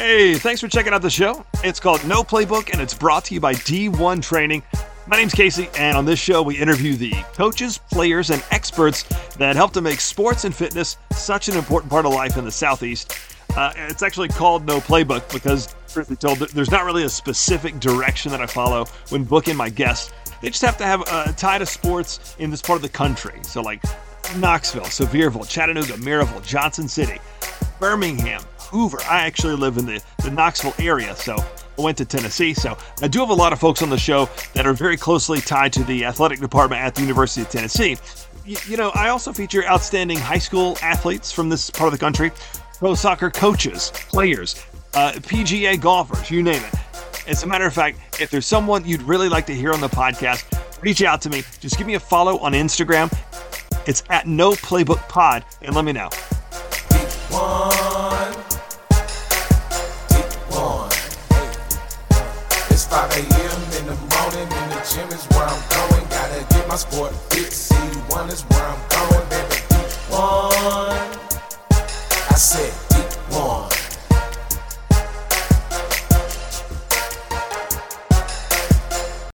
Hey, thanks for checking out the show. It's called No Playbook and it's brought to you by D1 Training. My name's Casey, and on this show, we interview the coaches, players, and experts that help to make sports and fitness such an important part of life in the Southeast. Uh, it's actually called No Playbook because, truth be told, there's not really a specific direction that I follow when booking my guests. They just have to have a tie to sports in this part of the country. So, like Knoxville, Sevierville, Chattanooga, Maryville, Johnson City, Birmingham, Hoover. I actually live in the, the Knoxville area, so I went to Tennessee. So I do have a lot of folks on the show that are very closely tied to the athletic department at the University of Tennessee. You, you know, I also feature outstanding high school athletes from this part of the country, pro soccer coaches, players, uh, PGA golfers, you name it. As a matter of fact, if there's someone you'd really like to hear on the podcast, reach out to me. Just give me a follow on Instagram. It's at No Playbook Pod, and let me know. 5 a.m. in the morning, and the gym is where I'm going. Gotta get my sport fit. D1 is where I'm going, baby. One. I said.